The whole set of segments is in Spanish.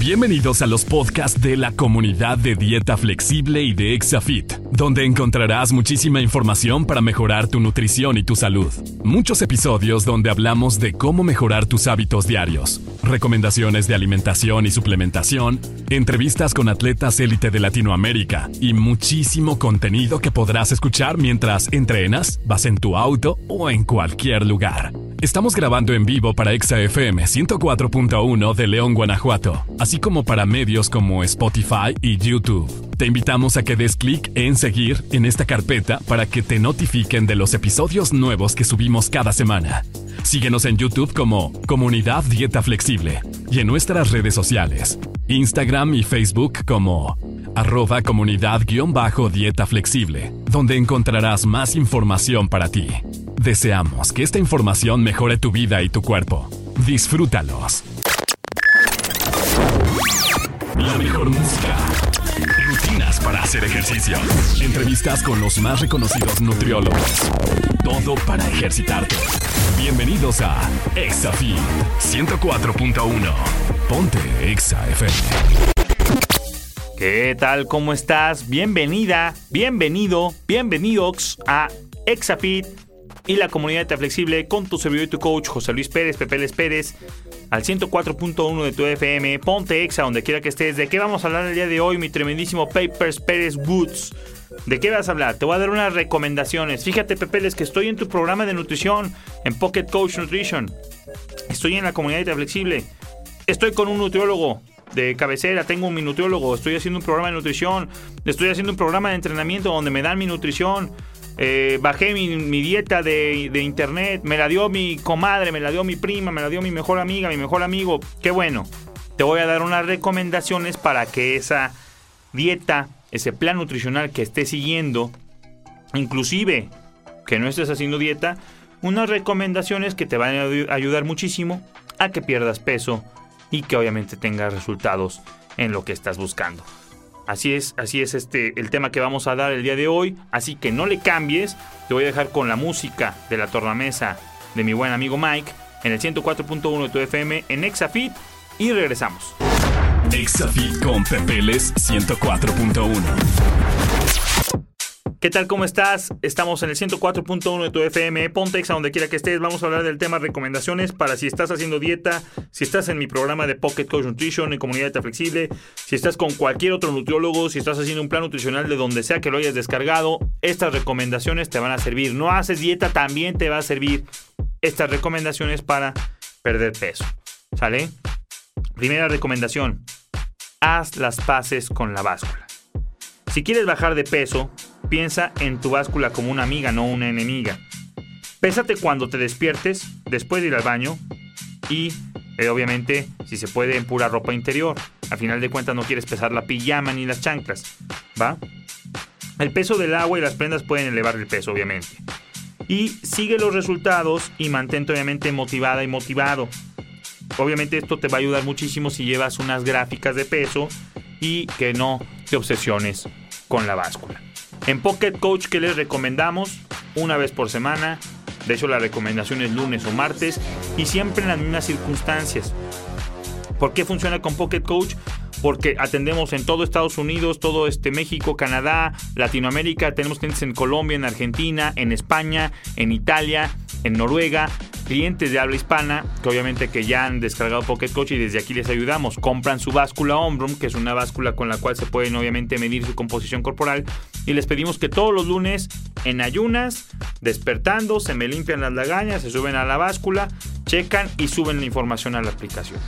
Bienvenidos a los podcasts de la comunidad de dieta flexible y de Exafit, donde encontrarás muchísima información para mejorar tu nutrición y tu salud. Muchos episodios donde hablamos de cómo mejorar tus hábitos diarios, recomendaciones de alimentación y suplementación, entrevistas con atletas élite de Latinoamérica y muchísimo contenido que podrás escuchar mientras entrenas, vas en tu auto o en cualquier lugar. Estamos grabando en vivo para ExaFM 104.1 de León, Guanajuato, así como para medios como Spotify y YouTube. Te invitamos a que des clic en seguir en esta carpeta para que te notifiquen de los episodios nuevos que subimos cada semana. Síguenos en YouTube como Comunidad Dieta Flexible y en nuestras redes sociales, Instagram y Facebook como arroba comunidad-dieta flexible, donde encontrarás más información para ti. Deseamos que esta información mejore tu vida y tu cuerpo. Disfrútalos. La mejor música. Rutinas para hacer ejercicio. Entrevistas con los más reconocidos nutriólogos. Todo para ejercitarte. Bienvenidos a ExaFit 104.1. Ponte ExaFM. ¿Qué tal? ¿Cómo estás? Bienvenida, bienvenido, bienvenidos a ExaFit y la comunidad de Flexible con tu servidor y tu coach José Luis Pérez, Pepe Les Pérez, al 104.1 de tu FM, ponte exa donde quiera que estés. ¿De qué vamos a hablar el día de hoy, mi tremendísimo Papers Pérez Woods? ¿De qué vas a hablar? Te voy a dar unas recomendaciones. Fíjate, Pepe, Les, que estoy en tu programa de nutrición, en Pocket Coach Nutrition. Estoy en la comunidad de Flexible. Estoy con un nutriólogo de cabecera, tengo un nutriólogo, estoy haciendo un programa de nutrición, estoy haciendo un programa de entrenamiento donde me dan mi nutrición. Eh, bajé mi, dieta de, internet, me la dio mi comadre, me la dio mi prima, me la dio mi mejor amiga, mi mejor amigo. Qué bueno. Te voy a dar unas recomendaciones para que esa dieta, ese plan nutricional que estés siguiendo, inclusive que no estés haciendo dieta, unas recomendaciones que te van a ayudar muchísimo a que pierdas peso y que obviamente tengas resultados en lo que estás buscando. Así es, así es este el tema que vamos a dar el día de hoy, así que no le cambies. Te voy a dejar con la música de la tornamesa de mi buen amigo Mike en el 104.1 de tu FM en Exafit y regresamos. Exafit con Pepeles 104.1. ¿Qué tal? ¿Cómo estás? Estamos en el 104.1 de tu FM, Pontex, a donde quiera que estés. Vamos a hablar del tema recomendaciones para si estás haciendo dieta, si estás en mi programa de Pocket Coach Nutrition en Comunidad Dieta Flexible, si estás con cualquier otro nutriólogo, si estás haciendo un plan nutricional de donde sea que lo hayas descargado, estas recomendaciones te van a servir. No haces dieta, también te va a servir estas recomendaciones para perder peso. ¿Sale? Primera recomendación, haz las paces con la báscula. Si quieres bajar de peso, piensa en tu báscula como una amiga, no una enemiga. Pésate cuando te despiertes, después de ir al baño y eh, obviamente si se puede en pura ropa interior. A final de cuentas no quieres pesar la pijama ni las chanclas, ¿va? El peso del agua y las prendas pueden elevar el peso, obviamente. Y sigue los resultados y mantente obviamente motivada y motivado. Obviamente esto te va a ayudar muchísimo si llevas unas gráficas de peso y que no te obsesiones con la báscula. En Pocket Coach, que les recomendamos? Una vez por semana. De hecho, la recomendación es lunes o martes. Y siempre en las mismas circunstancias. ¿Por qué funciona con Pocket Coach? Porque atendemos en todo Estados Unidos, todo este México, Canadá, Latinoamérica. Tenemos clientes en Colombia, en Argentina, en España, en Italia, en Noruega clientes de habla hispana que obviamente que ya han descargado Pocket Coach y desde aquí les ayudamos. Compran su báscula Ombrum, que es una báscula con la cual se pueden obviamente medir su composición corporal y les pedimos que todos los lunes en ayunas, despertando, se me limpian las lagañas, se suben a la báscula, checan y suben la información a la aplicación.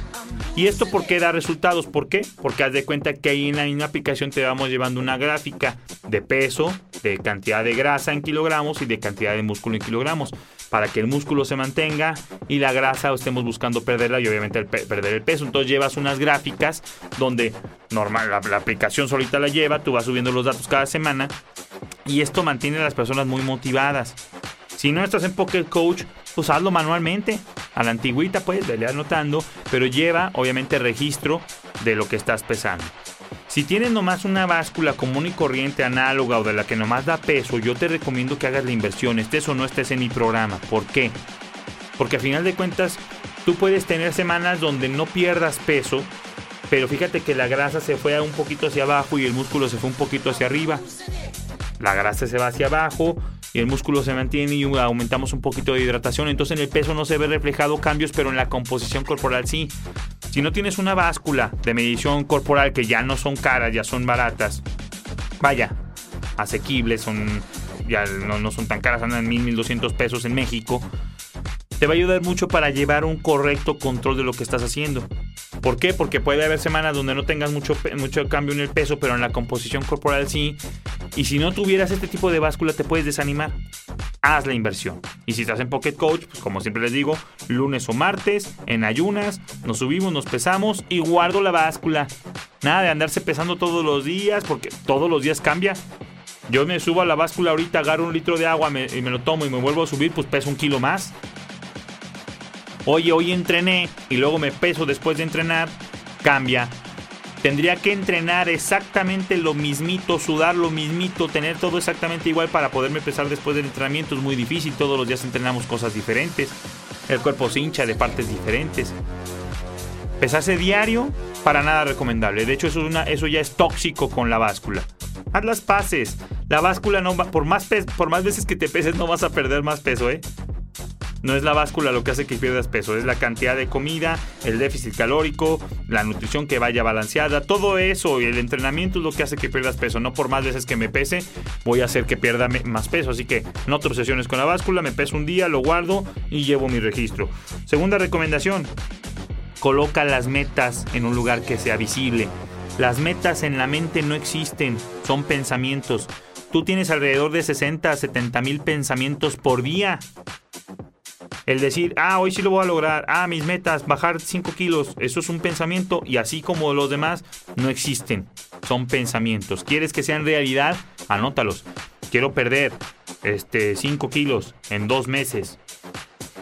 ¿Y esto por qué da resultados? ¿Por qué? Porque haz de cuenta que ahí en la misma aplicación te vamos llevando una gráfica de peso, de cantidad de grasa en kilogramos y de cantidad de músculo en kilogramos para que el músculo se mantenga y la grasa estemos buscando perderla y obviamente perder el peso. Entonces llevas unas gráficas donde normal la, aplicación solita la lleva, tú vas subiendo los datos cada semana y esto mantiene a las personas muy motivadas. Si no estás en Pocket Coach, pues hazlo manualmente. A la antigüita, pues, vele anotando, pero lleva obviamente registro de lo que estás pesando. Si tienes nomás una báscula común y corriente análoga o de la que nomás da peso, yo te recomiendo que hagas la inversión, estés o no estés en mi programa. ¿Por qué? Porque a final de cuentas, tú puedes tener semanas donde no pierdas peso pero fíjate que la grasa se fue un poquito hacia abajo y el músculo se fue un poquito hacia arriba. La grasa se va hacia abajo y el músculo se mantiene y aumentamos un poquito de hidratación. Entonces en el peso no se ve reflejado cambios, pero en la composición corporal sí. Si no tienes una báscula de medición corporal que ya no son caras, ya son baratas, vaya, asequibles, son ya no, son tan caras, andan en 1000, 1200 pesos en México, te va a ayudar mucho para llevar un correcto control de lo que estás haciendo. ¿Por qué? Porque puede haber semanas donde no tengas mucho, mucho cambio en el peso, pero en la composición corporal sí. Y si no tuvieras este tipo de báscula, te puedes desanimar. Haz la inversión. Y si estás en Pocket Coach, pues como siempre les digo, lunes o martes, en ayunas, nos subimos, nos pesamos y guardo la báscula. Nada de andarse pesando todos los días, porque todos los días cambia. Yo me subo a la báscula ahorita, agarro un litro de agua y me lo tomo y me vuelvo a subir, pues peso un kilo más. Oye, hoy entrené y luego me peso después de entrenar, cambia. Tendría que entrenar exactamente lo mismito, sudar lo mismito, tener todo exactamente igual para poderme pesar después del entrenamiento. Es muy difícil, todos los días entrenamos cosas diferentes. El cuerpo se hincha de partes diferentes. Pesarse diario, para nada recomendable. De hecho, eso, es una, eso ya es tóxico con la báscula. Haz las paces. La báscula no va, por más, por más veces que te peses no vas a perder más peso, ¿eh? No es la báscula lo que hace que pierdas peso, es la cantidad de comida, el déficit calórico, la nutrición que vaya balanceada, todo eso y el entrenamiento es lo que hace que pierdas peso. No por más veces que me pese, voy a hacer que pierda más peso. Así que no te obsesiones con la báscula, me peso un día, lo guardo y llevo mi registro. Segunda recomendación, coloca las metas en un lugar que sea visible. Las metas en la mente no existen, son pensamientos. Tú tienes alrededor de 60 a 70 mil pensamientos por día. El decir, ah, hoy sí lo voy a lograr, ah, mis metas, bajar 5 kilos, eso es un pensamiento y así como los demás, no existen. Son pensamientos. ¿Quieres que sean realidad? Anótalos. Quiero perder este, 5 kilos en dos meses.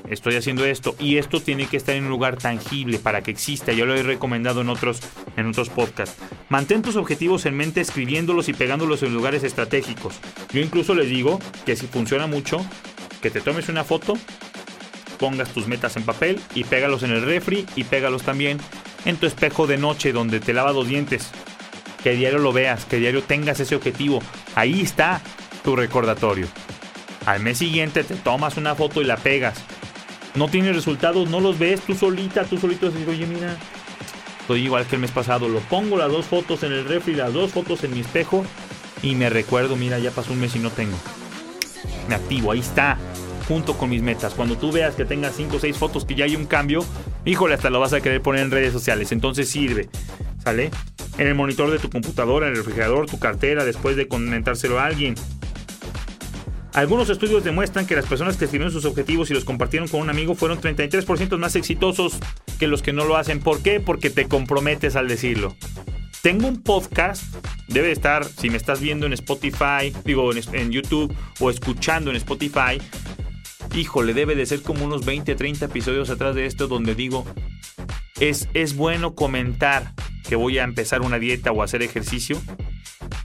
Estoy haciendo esto y esto tiene que estar en un lugar tangible para que exista. Yo lo he recomendado en otros, en otros podcasts. Mantén tus objetivos en mente escribiéndolos y pegándolos en lugares estratégicos. Yo incluso les digo que si funciona mucho, que te tomes una foto pongas tus metas en papel y pégalos en el refri y pégalos también en tu espejo de noche donde te lavas los dientes. Que diario lo veas, que diario tengas ese objetivo. Ahí está tu recordatorio. Al mes siguiente te tomas una foto y la pegas. No tienes resultados, no los ves tú solita, tú solito dices, oye, mira, estoy igual que el mes pasado. Lo pongo las dos fotos en el refri, las dos fotos en mi espejo y me recuerdo, mira, ya pasó un mes y no tengo. Me activo, ahí está junto con mis metas. Cuando tú veas que tengas 5 o 6 fotos que ya hay un cambio, híjole, hasta lo vas a querer poner en redes sociales. Entonces sirve, ¿sale? En el monitor de tu computadora, en el refrigerador, tu cartera, después de comentárselo a alguien. Algunos estudios demuestran que las personas que escribieron sus objetivos y los compartieron con un amigo fueron 33% más exitosos que los que no lo hacen. ¿Por qué? Porque te comprometes al decirlo. Tengo un podcast, debe estar, si me estás viendo en Spotify, digo en, YouTube o escuchando en Spotify, híjole, debe de ser como unos 20, 30 episodios atrás de esto donde digo, es, es bueno comentar que voy a empezar una dieta o hacer ejercicio.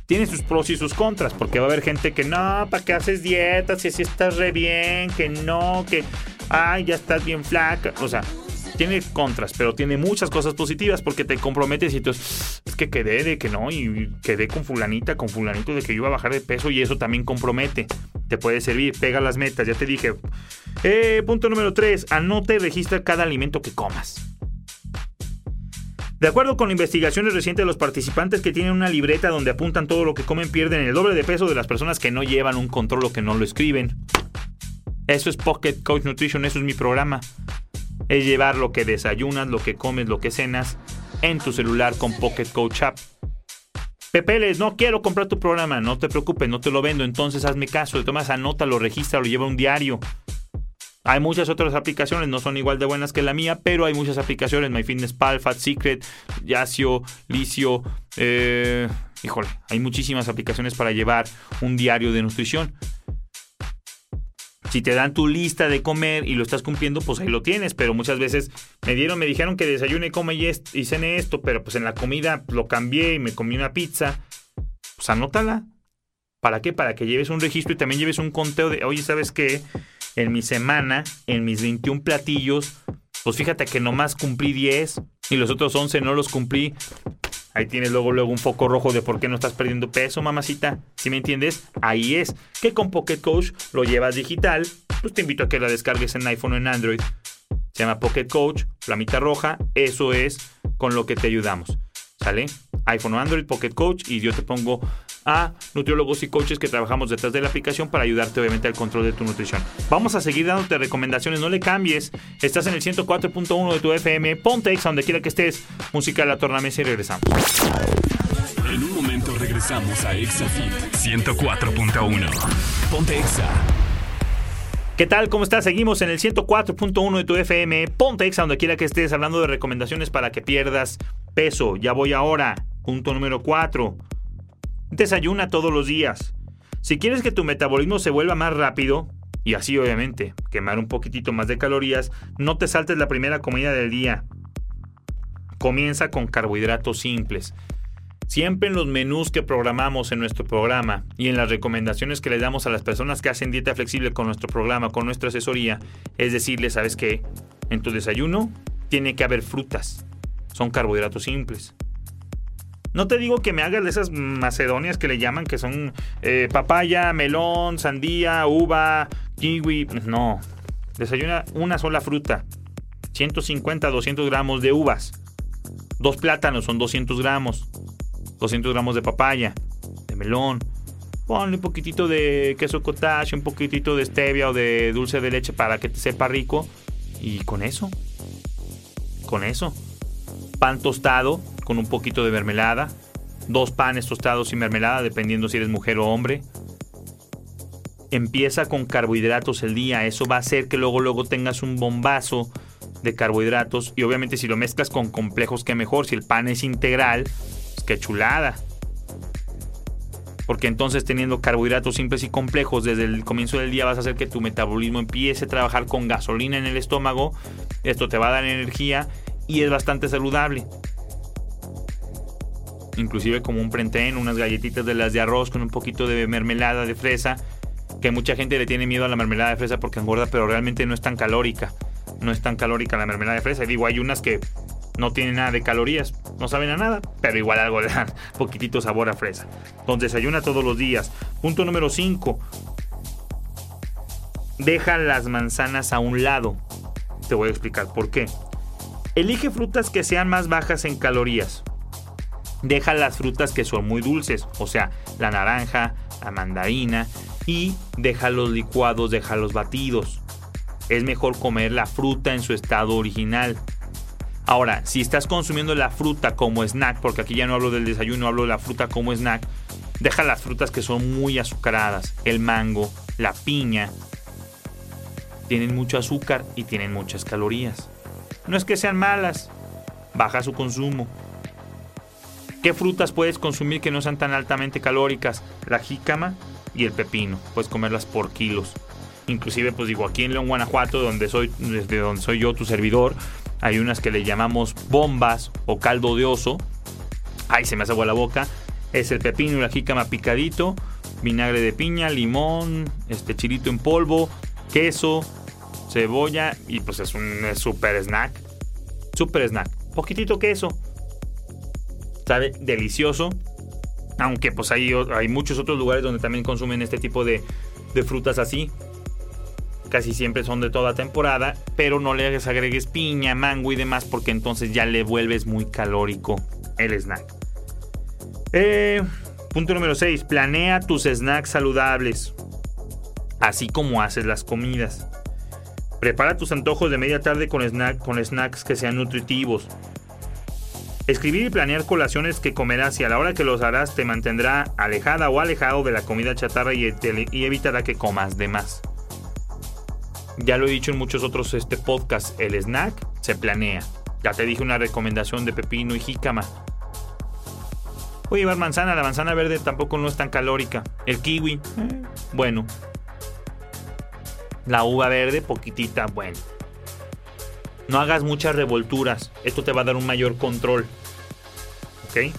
Tiene sus pros y sus contras, porque va a haber gente que no, ¿para qué haces dietas? Si así estás re bien, que no, que, ay, ya estás bien flaca. O sea, tiene contras, pero tiene muchas cosas positivas porque te comprometes y tú es que quedé de que no y quedé con fulanita, con fulanito de que iba a bajar de peso y eso también compromete. Te puede servir, pega las metas, ya te dije. Eh, punto número 3, anota y registra cada alimento que comas. De acuerdo con investigaciones recientes los participantes que tienen una libreta donde apuntan todo lo que comen, pierden el doble de peso de las personas que no llevan un control o que no lo escriben. Eso es Pocket Coach Nutrition, eso es mi programa es llevar lo que desayunas, lo que comes, lo que cenas en tu celular con Pocket Coach App. Pepeles, no quiero comprar tu programa, no te preocupes, no te lo vendo, entonces hazme caso, tomas anota, lo registra, lo lleva un diario. Hay muchas otras aplicaciones, no son igual de buenas que la mía, pero hay muchas aplicaciones, MyFitnessPal, Fat Secret, Yasio, Licio, eh, híjole, hay muchísimas aplicaciones para llevar un diario de nutrición. Si te dan tu lista de comer y lo estás cumpliendo, pues ahí lo tienes. Pero muchas veces me dieron, me dijeron que desayune, come y, y cene esto, pero pues en la comida lo cambié y me comí una pizza. Pues anótala. ¿Para qué? Para que lleves un registro y también lleves un conteo de, oye, ¿sabes qué? En mi semana, en mis 21 platillos, pues fíjate que nomás cumplí 10 y los otros 11 no los cumplí, ahí tienes luego, luego un foco rojo de por qué no estás perdiendo peso, mamacita. Si me entiendes, ahí es que con Pocket Coach lo llevas digital. Pues te invito a que la descargues en iPhone o en Android. Se llama Pocket Coach, flamita roja. Eso es con lo que te ayudamos. ¿Sale? iPhone o Android, Pocket Coach. Y yo te pongo a nutriólogos y coaches que trabajamos detrás de la aplicación para ayudarte obviamente al control de tu nutrición. Vamos a seguir dándote recomendaciones, no le cambies. Estás en el 104.1 de tu FM, ponte Exa donde quiera que estés. Música de la tornamesa y regresamos. En un momento regresamos a ExaFit 104.1. Ponte Exa. ¿Qué tal? ¿Cómo estás? Seguimos en el 104.1 de tu FM. Ponte Exa donde quiera que estés hablando de recomendaciones para que pierdas peso. Ya voy ahora. Punto número 4 Desayuna todos los días. Si quieres que tu metabolismo se vuelva más rápido, y así obviamente quemar un poquitito más de calorías, no te saltes la primera comida del día. Comienza con carbohidratos simples. Siempre en los menús que programamos en nuestro programa y en las recomendaciones que le damos a las personas que hacen dieta flexible con nuestro programa, con nuestra asesoría, es decirles, ¿sabes qué? En tu desayuno tiene que haber frutas. Son carbohidratos simples. No te digo que me hagas de esas macedonias que le llaman, que son eh, papaya, melón, sandía, uva, kiwi. No. Desayuna una sola fruta. 150, 200 gramos de uvas. Dos plátanos son 200 gramos. 200 gramos de papaya, de melón. Ponle un poquitito de queso cottage, un poquitito de stevia o de dulce de leche para que te sepa rico. Y con eso. Con eso. Pan tostado, con un poquito de mermelada, dos panes tostados y mermelada, dependiendo si eres mujer o hombre. Empieza con carbohidratos el día, eso va a hacer que luego luego tengas un bombazo de carbohidratos y obviamente si lo mezclas con complejos que mejor, si el pan es integral, pues qué chulada. Porque entonces teniendo carbohidratos simples y complejos desde el comienzo del día vas a hacer que tu metabolismo empiece a trabajar con gasolina en el estómago. Esto te va a dar energía y es bastante saludable inclusive como un prenten, unas galletitas de las de arroz con un poquito de mermelada de fresa, que mucha gente le tiene miedo a la mermelada de fresa porque engorda, pero realmente no es tan calórica. No es tan calórica la mermelada de fresa. Y digo, hay unas que no tienen nada de calorías, no saben a nada, pero igual algo le dan poquitito sabor a fresa. Entonces desayuna todos los días. Punto número 5. Deja las manzanas a un lado. Te voy a explicar por qué. Elige frutas que sean más bajas en calorías deja las frutas que son muy dulces, o sea, la naranja, la mandarina y deja los licuados, deja los batidos. Es mejor comer la fruta en su estado original. Ahora, si estás consumiendo la fruta como snack, porque aquí ya no hablo del desayuno, hablo de la fruta como snack, deja las frutas que son muy azucaradas, el mango, la piña. Tienen mucho azúcar y tienen muchas calorías. No es que sean malas, baja su consumo. ¿Qué frutas puedes consumir que no sean tan altamente calóricas? La jícama y el pepino. Puedes comerlas por kilos. Inclusive, pues digo, aquí en León, Guanajuato, donde soy, desde donde soy yo, tu servidor, hay unas que le llamamos bombas o caldo de oso. Ay, se me hace agua la boca. Es el pepino y la jícama picadito, vinagre de piña, limón, este chilito en polvo, queso, cebolla y pues es un super snack. Super snack. Poquitito queso, sabe delicioso. Aunque pues hay, hay muchos otros lugares donde también consumen este tipo de, de frutas así. Casi siempre son de toda temporada, pero no le agregues piña, mango y demás porque entonces ya le vuelves muy calórico el snack. Eh, punto número 6. Planea tus snacks saludables, así como haces las comidas. Prepara tus antojos de media tarde con, snack, con snacks que sean nutritivos. Escribir y planear colaciones que comerás y a la hora que los harás te mantendrá alejada o alejado de la comida chatarra y, evitará que comas de más. Ya lo he dicho en muchos otros este podcasts, el snack se planea. Ya te dije una recomendación de pepino y jícama. Voy a llevar manzana, la manzana verde tampoco no es tan calórica. El kiwi, eh, bueno. La uva verde, poquitita, bueno. No hagas muchas revolturas. Esto te va a dar un mayor control. ¿Ok?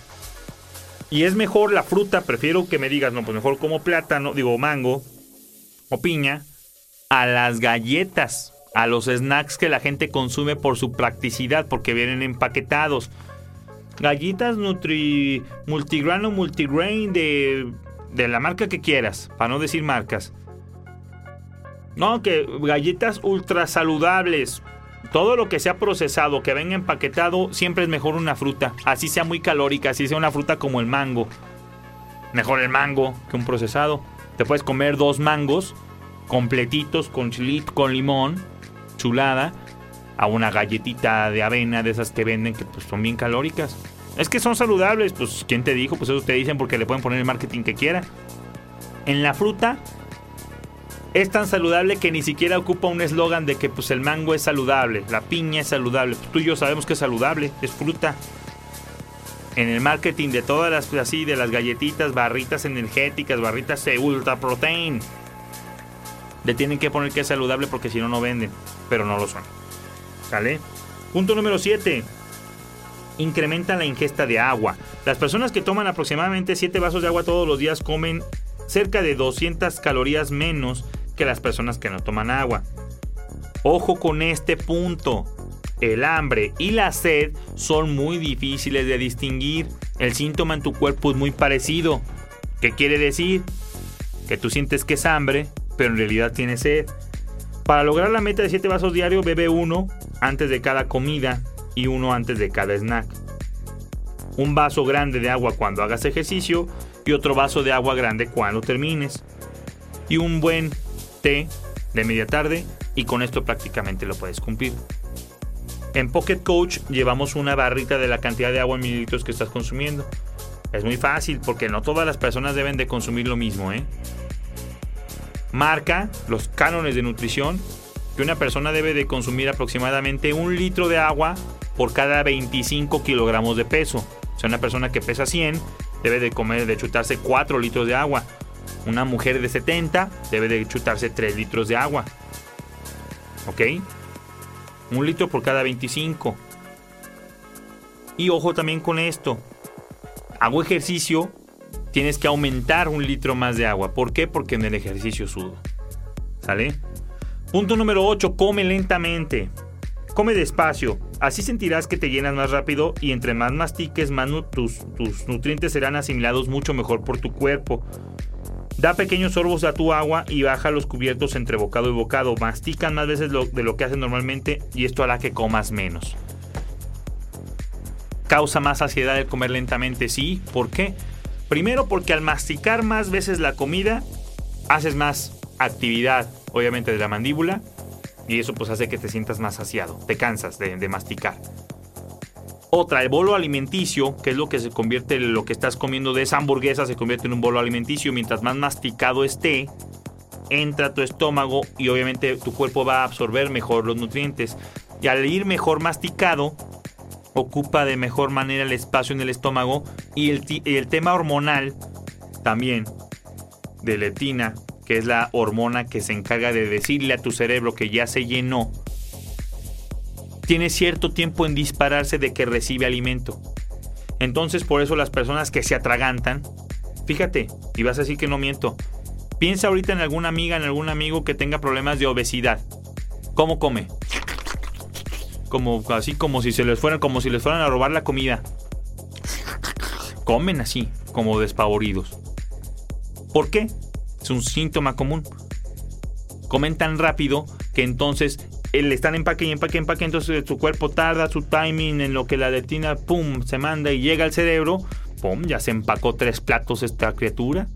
Y es mejor la fruta. Prefiero que me digas, no, pues mejor como plátano, digo mango o piña, a las galletas a los snacks que la gente consume por su practicidad, porque vienen empaquetados. Gallitas Nutri Multigrano Multigrain de, de la marca que quieras, para no decir marcas. No, que galletas ultra saludables. Todo lo que sea procesado, que venga empaquetado, siempre es mejor una fruta. Así sea muy calórica, así sea una fruta como el mango. Mejor el mango que un procesado. Te puedes comer dos mangos completitos con chilito, con limón, chulada, a una galletita de avena de esas que venden que pues, son bien calóricas. Es que son saludables, pues ¿quién te dijo? Pues eso te dicen porque le pueden poner el marketing que quiera. En la fruta es tan saludable que ni siquiera ocupa un eslogan de que pues el mango es saludable, la piña es saludable. Tú y yo sabemos que es saludable, es fruta. En el marketing de todas las así de las galletitas, barritas energéticas, barritas de ultra protein le tienen que poner que es saludable porque si no, no venden. Pero no lo son. ¿Sale? Punto número 7. Incrementa la ingesta de agua. Las personas que toman aproximadamente 7 vasos de agua todos los días comen cerca de 200 calorías menos que las personas que no toman agua. Ojo con este punto. El hambre y la sed son muy difíciles de distinguir. El síntoma en tu cuerpo es muy parecido. ¿Qué quiere decir? Que tú sientes que es hambre, pero en realidad tiene sed. Para lograr la meta de 7 vasos diarios, bebe uno antes de cada comida y uno antes de cada snack. Un vaso grande de agua cuando hagas ejercicio y otro vaso de agua grande cuando termines. Y un buen de media tarde y con esto prácticamente lo puedes cumplir. En Pocket Coach llevamos una barrita de la cantidad de agua en mililitros que estás consumiendo. Es muy fácil porque no todas las personas deben de consumir lo mismo, ¿eh? marca los cánones de nutrición que una persona debe de consumir aproximadamente un litro de agua por cada 25 kilogramos de peso. O sea, una persona que pesa 100 debe de comer, de chutarse 4 litros de agua. Una mujer de 70 debe de chutarse 3 litros de agua. ¿Ok? Un litro por cada 25. Y ojo también con esto. Hago ejercicio tienes que aumentar un litro más de agua. ¿Por qué? Porque en el ejercicio sudo. ¿Sale? Punto número 8. Come lentamente. Come despacio. Así sentirás que te llenas más rápido y entre más mastiques, más tus, tus nutrientes serán asimilados mucho mejor por tu cuerpo. Da pequeños sorbos a tu agua y baja los cubiertos entre bocado y bocado. Mastican más veces de lo que hacen normalmente y esto hará que comas menos. ¿Causa más saciedad el comer lentamente? Sí. ¿Por qué? Primero porque al masticar más veces la comida, haces más actividad, obviamente, de la mandíbula. Y eso pues hace que te sientas más saciado, te cansas de, masticar. Otra, el bolo alimenticio, que es lo que se convierte, lo que estás comiendo de esa hamburguesa se convierte en un bolo alimenticio. Mientras más masticado esté, entra tu estómago y obviamente tu cuerpo va a absorber mejor los nutrientes. Y al ir mejor masticado, ocupa de mejor manera el espacio en el estómago y el, tema hormonal también de leptina, que es la hormona que se encarga de decirle a tu cerebro que ya se llenó, tiene cierto tiempo en dispararse de que recibe alimento. Entonces por eso las personas que se atragantan, fíjate, y vas a decir que no miento, piensa ahorita en alguna amiga, en algún amigo que tenga problemas de obesidad. ¿Cómo come? como así como si se les fueran como si les fueran a robar la comida. Comen así, como despavoridos. ¿Por qué? Es un síntoma común. Comen tan rápido que entonces le están empaque y empaque, empaque, entonces su cuerpo tarda su timing en lo que la leptina, pum, se manda y llega al cerebro, pum, ya se empacó tres platos esta criatura.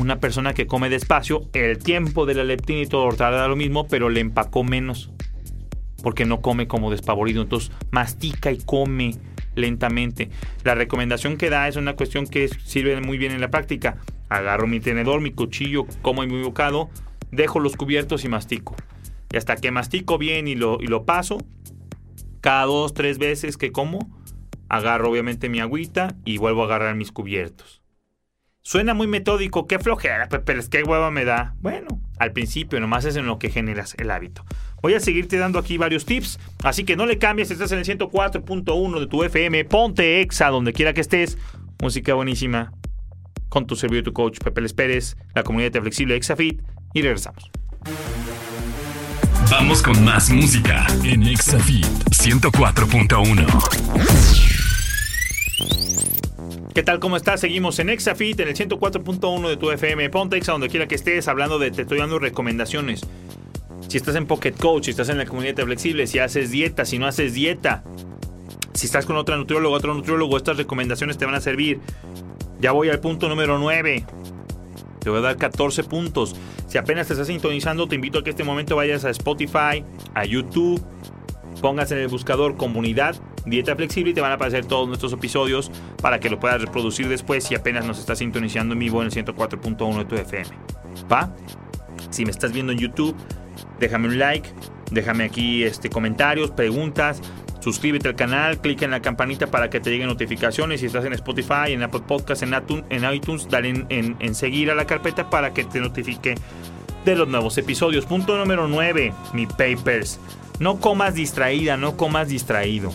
Una persona que come despacio, el tiempo de la leptina y todo tarda lo mismo, pero le empacó menos porque no come como despavorido. Entonces mastica y come lentamente. La recomendación que da es una cuestión que sirve muy bien en la práctica. Agarro mi tenedor, mi cuchillo, como mi bocado, dejo los cubiertos y mastico. Y hasta que mastico bien y lo, y lo paso, cada dos, tres veces que como, agarro obviamente mi agüita y vuelvo a agarrar mis cubiertos. Suena muy metódico, qué flojera, pero es que hueva me da. Bueno, al principio nomás es en lo que generas el hábito. Voy a seguirte dando aquí varios tips, así que no le cambies, estás en el 104.1 de tu FM, ponte exa donde quiera que estés. Música buenísima con tu servidor, tu coach Pepe Les Pérez, la comunidad de flexible Exafit y regresamos. Vamos con más música en Exafit 104.1. ¿Qué tal? ¿Cómo estás? Seguimos en Exafit en el 104.1 de tu FM Pontex, a donde quiera que estés, hablando de, te estoy dando recomendaciones. Si estás en Pocket Coach, si estás en la comunidad flexible, si haces dieta, si no haces dieta, si estás con otra nutriólogo, otro nutriólogo, estas recomendaciones te van a servir. Ya voy al punto número 9. Te voy a dar 14 puntos. Si apenas te estás sintonizando, te invito a que este momento vayas a Spotify, a YouTube, pongas en el buscador comunidad dieta flexible y te van a aparecer todos nuestros episodios para que lo puedas reproducir después si apenas nos estás sintonizando en vivo en el 104.1 de tu FM. ¿Va? Si me estás viendo en YouTube, déjame un like, déjame aquí este, comentarios, preguntas, suscríbete al canal, clica en la campanita para que te lleguen notificaciones. Si estás en Spotify, en Apple Podcasts, en, en iTunes, dale en, seguir a la carpeta para que te notifique de los nuevos episodios. Punto número 9, mi papers. No comas distraída, no comas distraído.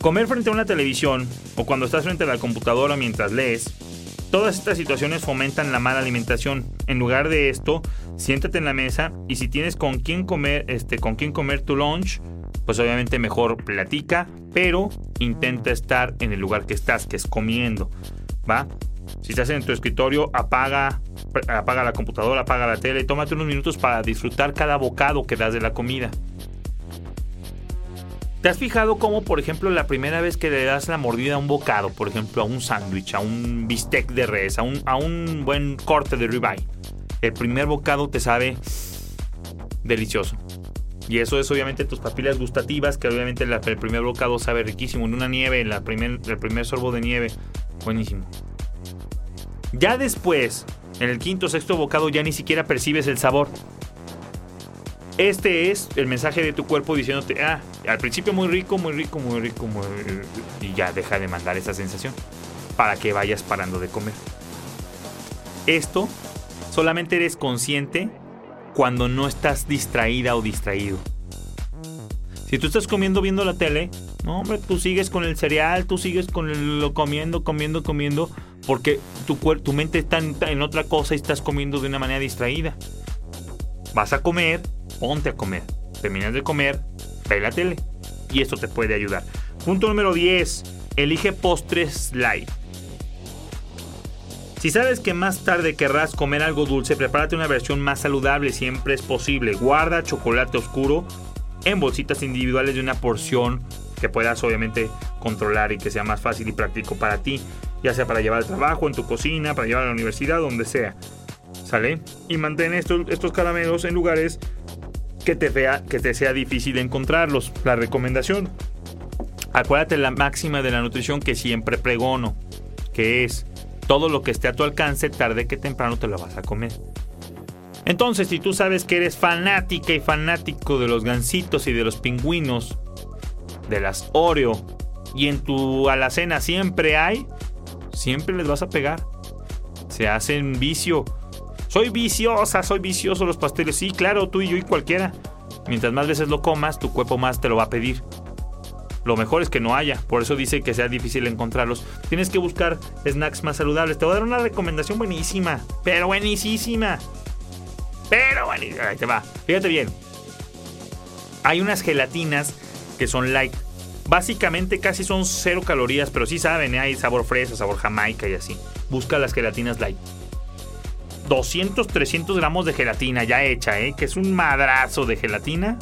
Comer frente a una televisión o cuando estás frente a la computadora mientras lees Todas estas situaciones fomentan la mala alimentación. En lugar de esto, siéntate en la mesa y si tienes con quién comer, este, con quién comer tu lunch, pues obviamente mejor platica, pero intenta estar en el lugar que estás, que es comiendo, ¿va? Si estás en tu escritorio, apaga, apaga la computadora, apaga la tele, tómate unos minutos para disfrutar cada bocado que das de la comida. ¿Te has fijado cómo, por ejemplo, la primera vez que le das la mordida a un bocado, por ejemplo, a un sándwich, a un bistec de res, a un, a un buen corte de ribeye, el primer bocado te sabe delicioso? Y eso es obviamente tus papilas gustativas, que obviamente el primer bocado sabe riquísimo. En una nieve, la primer, el primer sorbo de nieve, buenísimo. Ya después, en el quinto o sexto bocado, ya ni siquiera percibes el sabor. Este es el mensaje de tu cuerpo diciéndote, ah, al principio muy rico, muy rico, muy rico, muy... y ya deja de mandar esa sensación para que vayas parando de comer. Esto solamente eres consciente cuando no estás distraída o distraído. Si tú estás comiendo viendo la tele, no hombre, tú sigues con el cereal, tú sigues con lo comiendo, comiendo, comiendo, porque tu, tu mente está en otra cosa y estás comiendo de una manera distraída. Vas a comer ponte a comer. Terminas de comer, ve la tele. Y esto te puede ayudar. Punto número 10. Elige postres light. Si sabes que más tarde querrás comer algo dulce, prepárate una versión más saludable, siempre es posible. Guarda chocolate oscuro en bolsitas individuales de una porción que puedas obviamente controlar y que sea más fácil y práctico para ti, ya sea para llevar al trabajo, en tu cocina, para llevar a la universidad, donde sea. ¿Sale? Y mantén estos, estos caramelos en lugares que te, que te sea difícil encontrarlos. La recomendación, acuérdate la máxima de la nutrición que siempre pregono, que es todo lo que esté a tu alcance, tarde que temprano te lo vas a comer. Entonces, si tú sabes que eres fanática y fanático de los gansitos y de los pingüinos, de las Oreo, y en tu alacena siempre hay, siempre les vas a pegar. Se hacen vicio soy viciosa, soy vicioso los pasteles. Sí, claro, tú y yo y cualquiera. Mientras más veces lo comas, tu cuerpo más te lo va a pedir. Lo mejor es que no haya, por eso dice que sea difícil encontrarlos. Tienes que buscar snacks más saludables. Te voy a dar una recomendación buenísima, pero buenísima. Pero buenísima. Ahí te va. Fíjate bien. Hay unas gelatinas que son light. Básicamente casi son cero calorías, pero sí saben, ¿eh? hay sabor fresa, sabor jamaica y así. Busca las gelatinas light. 200, 300 gramos de gelatina ya hecha, ¿eh? que es un madrazo de gelatina,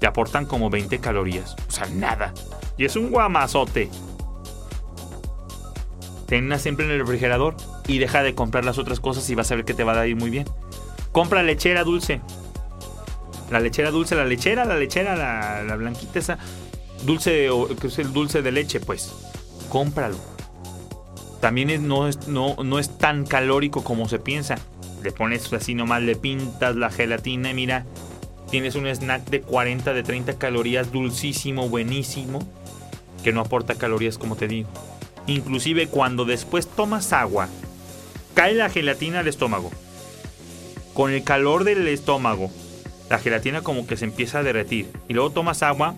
te aportan como 20 calorías. O sea, nada. Y es un guamazote. Tenla siempre en el refrigerador y deja de comprar las otras cosas y vas a ver que te va a ir muy bien. Compra lechera dulce. La lechera dulce, la lechera, la lechera, la, la blanquita esa. Dulce, que es el dulce de leche, pues. Cómpralo también no, es, no, no es tan calórico como se piensa. Le pones así nomás, le pintas la gelatina y mira, tienes un snack de 40, de 30 calorías, dulcísimo, buenísimo, que no aporta calorías como te digo. Inclusive cuando después tomas agua, cae la gelatina al estómago. Con el calor del estómago, la gelatina como que se empieza a derretir. Y luego tomas agua,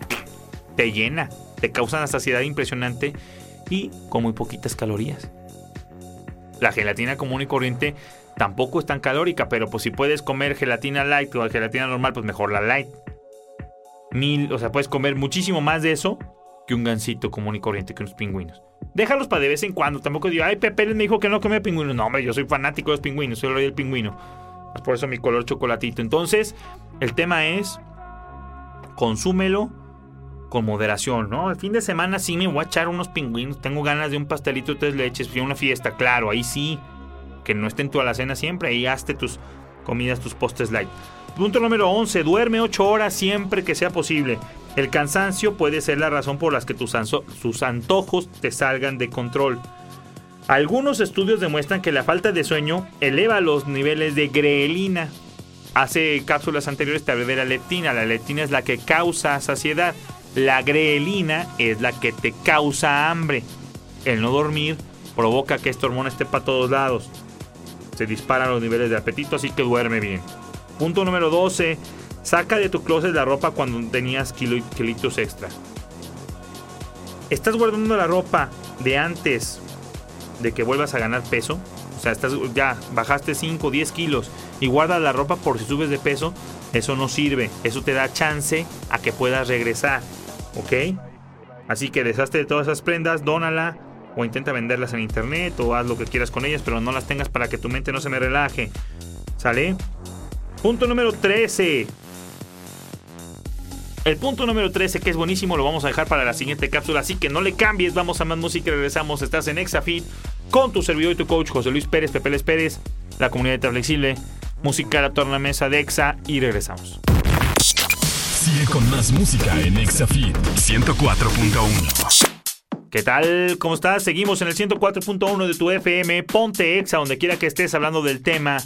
te llena, te causa una saciedad impresionante y con muy poquitas calorías. La gelatina común y corriente tampoco es tan calórica, pero pues si puedes comer gelatina light o gelatina normal, pues mejor la light. Mil, o sea, puedes comer muchísimo más de eso que un gansito común y corriente, que unos pingüinos. Déjalos para de vez en cuando. Tampoco digo, ay, Pepe me dijo que no comía pingüinos. No, hombre, yo soy fanático de los pingüinos, soy el rey del pingüino. Por eso mi color chocolatito. Entonces, el tema es, consúmelo con moderación, ¿no? El fin de semana sí me voy a echar unos pingüinos. Tengo ganas de un pastelito de tres leches. A una fiesta, claro, ahí sí. Que no esté en tu alacena siempre. Ahí hazte tus comidas, tus postes light. Punto número 11. Duerme 8 horas siempre que sea posible. El cansancio puede ser la razón por las que tus, antojos te salgan de control. Algunos estudios demuestran que la falta de sueño eleva los niveles de grelina. Hace cápsulas anteriores te hablé la leptina. La leptina es la que causa saciedad. La grelina es la que te causa hambre. El no dormir provoca que esta hormona esté para todos lados. Se disparan los niveles de apetito, así que duerme bien. Punto número 12. Saca de tu closet la ropa cuando tenías kilitos extra. ¿Estás guardando la ropa de antes de que vuelvas a ganar peso? O sea, estás, ya bajaste 5, 10 kilos y guardas la ropa por si subes de peso. Eso no sirve. Eso te da chance a que puedas regresar. ¿Ok? Así que deshazte de todas esas prendas, dónala o intenta venderlas en internet o haz lo que quieras con ellas, pero no las tengas para que tu mente no se me relaje. ¿Sale? Punto número 13. El punto número 13, que es buenísimo, lo vamos a dejar para la siguiente cápsula, así que no le cambies, vamos a más música y regresamos. Estás en Exafit con tu servidor y tu coach José Luis Pérez, Pepe Les Pérez, la comunidad de Flexible, música la torna mesa de Exa y regresamos. Con más música en Exafit 104.1. ¿Qué tal? ¿Cómo estás? Seguimos en el 104.1 de tu FM. Ponte Exa, donde quiera que estés hablando del tema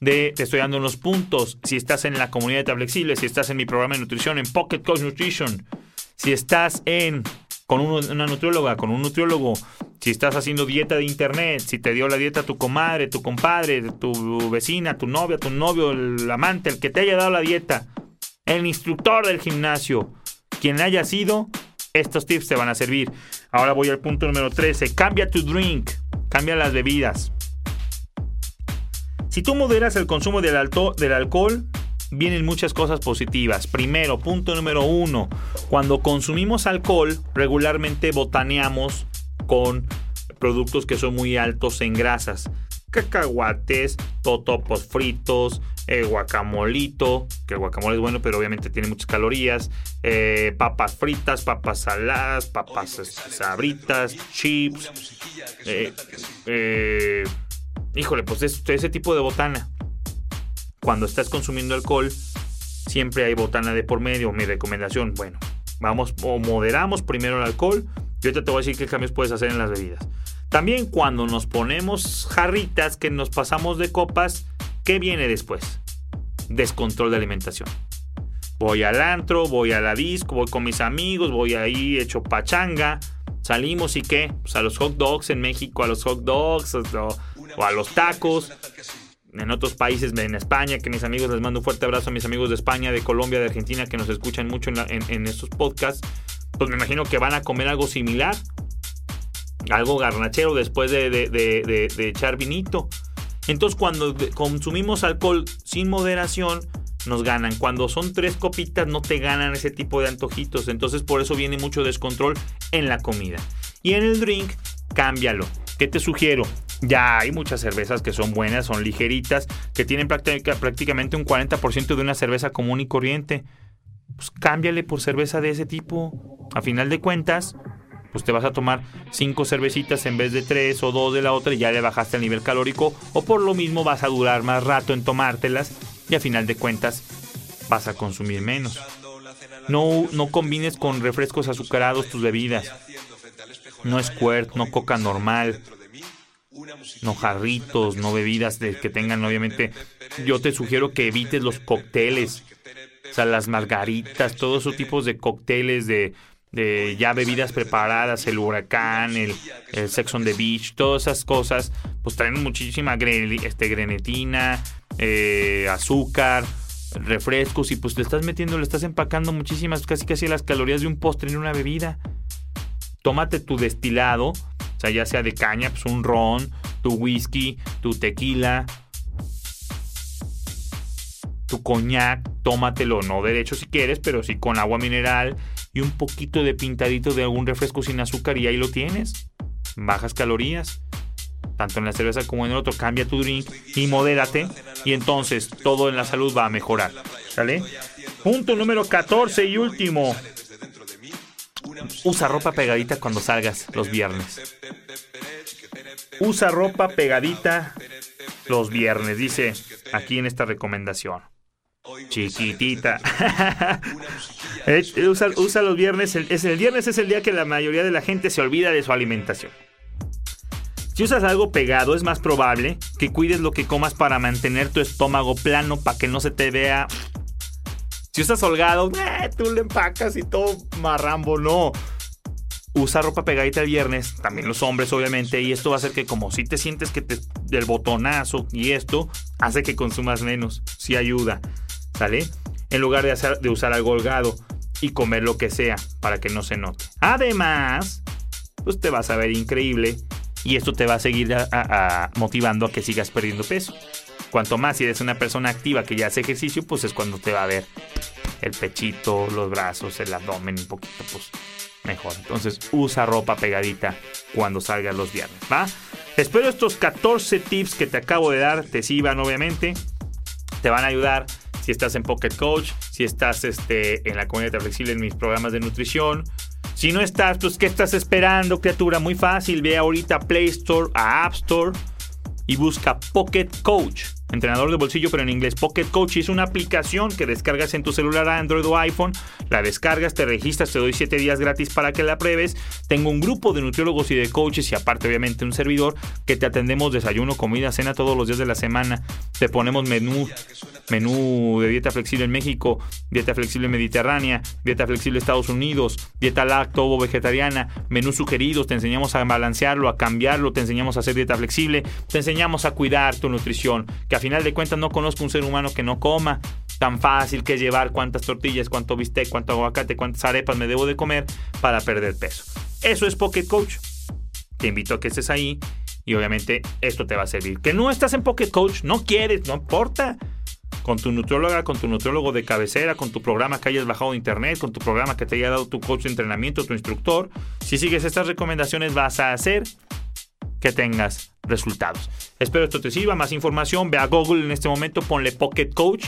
de te estoy dando unos puntos. Si estás en la comunidad de Flexible, si estás en mi programa de nutrición, en Pocket Coach Nutrition, si estás en con una nutrióloga, con un nutriólogo, si estás haciendo dieta de internet, si te dio la dieta tu comadre, tu compadre, tu vecina, tu novia, tu novio, el amante, el que te haya dado la dieta, el instructor del gimnasio, quien haya sido, estos tips te van a servir. Ahora voy al punto número 13. Cambia tu drink. Cambia las bebidas. Si tú moderas el consumo del, del alcohol, vienen muchas cosas positivas. Primero, punto número uno. Cuando consumimos alcohol, regularmente botaneamos con productos que son muy altos en grasas cacahuates, totopos fritos, eh, guacamolito, que el guacamole es bueno, pero obviamente tiene muchas calorías, eh, papas fritas, papas saladas, papas sabritas, chips, eh, híjole, pues ese tipo de botana. Cuando estás consumiendo alcohol, siempre hay botana de por medio. Mi recomendación, bueno, vamos o moderamos primero el alcohol. Yo te voy a decir qué cambios puedes hacer en las bebidas. También cuando nos ponemos jarritas, que nos pasamos de copas, ¿qué viene después? Descontrol de alimentación. Voy al antro, voy a la disco, voy con mis amigos, voy ahí hecho pachanga. Salimos y qué? Pues a los hot dogs en México, a los hot dogs o, a los tacos. En otros países, en España, que mis amigos les mando un fuerte abrazo a mis amigos de España, de Colombia, de Argentina, que nos escuchan mucho en estos podcasts. Pues me imagino que van a comer algo similar algo garnachero después de, echar vinito. Entonces cuando consumimos alcohol sin moderación, nos ganan. Cuando son tres copitas no te ganan ese tipo de antojitos. Entonces por eso viene mucho descontrol en la comida. Y en el drink, cámbialo. ¿Qué te sugiero? Ya hay muchas cervezas que son buenas, son ligeritas, que tienen prácticamente un 40% de una cerveza común y corriente. Pues cámbiale por cerveza de ese tipo. A final de cuentas, pues te vas a tomar cinco cervecitas en vez de tres o dos de la otra y ya le bajaste el nivel calórico o por lo mismo vas a durar más rato en tomártelas y a final de cuentas vas a consumir menos. No, no combines con refrescos azucarados tus bebidas. No squirt, no coca normal, no jarritos, no bebidas de, que tengan obviamente. Yo te sugiero que evites los cócteles, o sea, las margaritas, todos esos tipos de cócteles de de ya bebidas preparadas, el huracán, el, Sex on the Beach, todas esas cosas, pues traen muchísima este, grenetina, eh, azúcar, refrescos y pues le estás metiendo, le estás empacando muchísimas, casi casi las calorías de un postre en una bebida. Tómate tu destilado, o sea, ya sea de caña, pues un ron, tu whisky, tu tequila, tu coñac, tómatelo, no derecho si quieres, pero sí con agua mineral y un poquito de pintadito de algún refresco sin azúcar y ahí lo tienes. Bajas calorías, tanto en la cerveza como en el otro. Cambia tu drink y modérate y entonces todo en la salud va a mejorar. ¿Sale? Punto número 14 y último. Usa ropa pegadita cuando salgas los viernes. Usa ropa pegadita los viernes, dice aquí en esta recomendación. Chiquitita. Eh, usa, los viernes. El, es el viernes es el día que la mayoría de la gente se olvida de su alimentación. Si usas algo pegado, es más probable que cuides lo que comas para mantener tu estómago plano para que no se te vea. Si usas holgado, eh, tú le empacas y todo marrambo. No. Usa ropa pegadita el viernes, también los hombres obviamente, y esto va a hacer que como si te sientes que te, del botonazo y esto hace que consumas menos, si ayuda. En lugar de usar algo holgado y comer lo que sea para que no se note. Además, pues te vas a ver increíble y esto te va a seguir motivando a que sigas perdiendo peso. Cuanto más si eres una persona activa que ya hace ejercicio, pues es cuando te va a ver el pechito, los brazos, el abdomen un poquito, pues mejor. Entonces usa ropa pegadita cuando salgas los viernes, ¿va? Espero estos 14 tips que te acabo de dar te sirvan obviamente. Te van a ayudar si estás en Pocket Coach, si estás este, en la comunidad flexible en mis programas de nutrición. Si no estás, pues ¿qué estás esperando, criatura? Muy fácil, ve ahorita a Play Store, a App Store y busca Pocket Coach. Entrenador de bolsillo, pero en inglés. Pocket Coach es una aplicación que descargas en tu celular Android o iPhone. La descargas, te registras, te doy 7 días gratis para que la pruebes. Tengo un grupo de nutriólogos y de coaches y aparte obviamente un servidor que te atendemos desayuno, comida, cena todos los días de la semana. Te ponemos menú, menú de dieta flexible en México, dieta flexible mediterránea, dieta flexible Estados Unidos, dieta lacto o vegetariana, menús sugeridos, te enseñamos a balancearlo, a cambiarlo, te enseñamos a hacer dieta flexible, te enseñamos a cuidar tu nutrición, que final de cuentas no conozco un ser humano que no coma. Tan fácil que llevar cuántas tortillas, cuánto bistec, cuánto aguacate, cuántas arepas me debo de comer para perder peso. Eso es Pocket Coach. Te invito a que estés ahí y obviamente esto te va a servir. Que no estás en Pocket Coach, no quieres, no importa. Con tu nutrióloga, con tu nutriólogo de cabecera, con tu programa que hayas bajado de internet, con tu programa que te haya dado tu coach de entrenamiento, tu instructor. Si sigues estas recomendaciones vas a hacer que tengas resultados. Espero esto te sirva. Más información, ve a Google en este momento, ponle Pocket Coach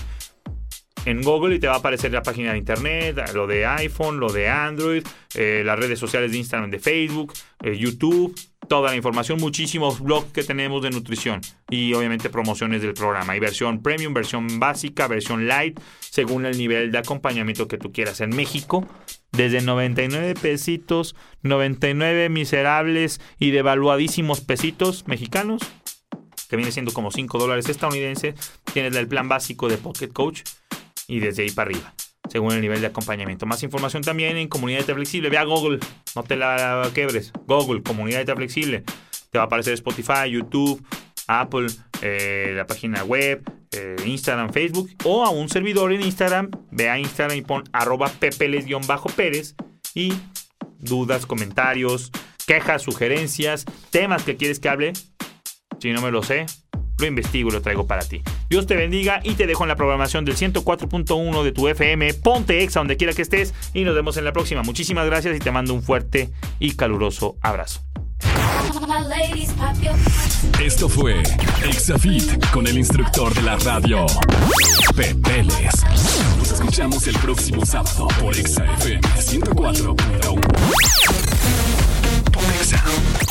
en Google y te va a aparecer la página de internet, lo de iPhone, lo de Android, eh, las redes sociales de Instagram, de Facebook, eh, YouTube, toda la información, muchísimos blogs que tenemos de nutrición y obviamente promociones del programa. Hay versión premium, versión básica, versión light, según el nivel de acompañamiento que tú quieras. En México desde 99 pesitos, 99 miserables y devaluadísimos pesitos mexicanos, que viene siendo como 5 dólares estadounidenses, tienes el plan básico de Pocket Coach y desde ahí para arriba, según el nivel de acompañamiento. Más información también en Comunidad de Flexible. Ve a Google, no te la quebres. Google, Comunidad de Flexible. Te va a aparecer Spotify, YouTube, Apple, eh, la página web, eh, Instagram, Facebook o a un servidor en Instagram. Ve a Instagram y pon arroba pepeles-pérez y dudas, comentarios, quejas, sugerencias, temas que quieres que hable. Si no me lo sé, lo investigo y lo traigo para ti. Dios te bendiga y te dejo en la programación del 104.1 de tu FM. Ponte exa donde quiera que estés y nos vemos en la próxima. Muchísimas gracias y te mando un fuerte y caluroso abrazo. Esto fue Exafit con el instructor de la radio, Pepeles. Nos escuchamos el próximo sábado por Exafm 104.1.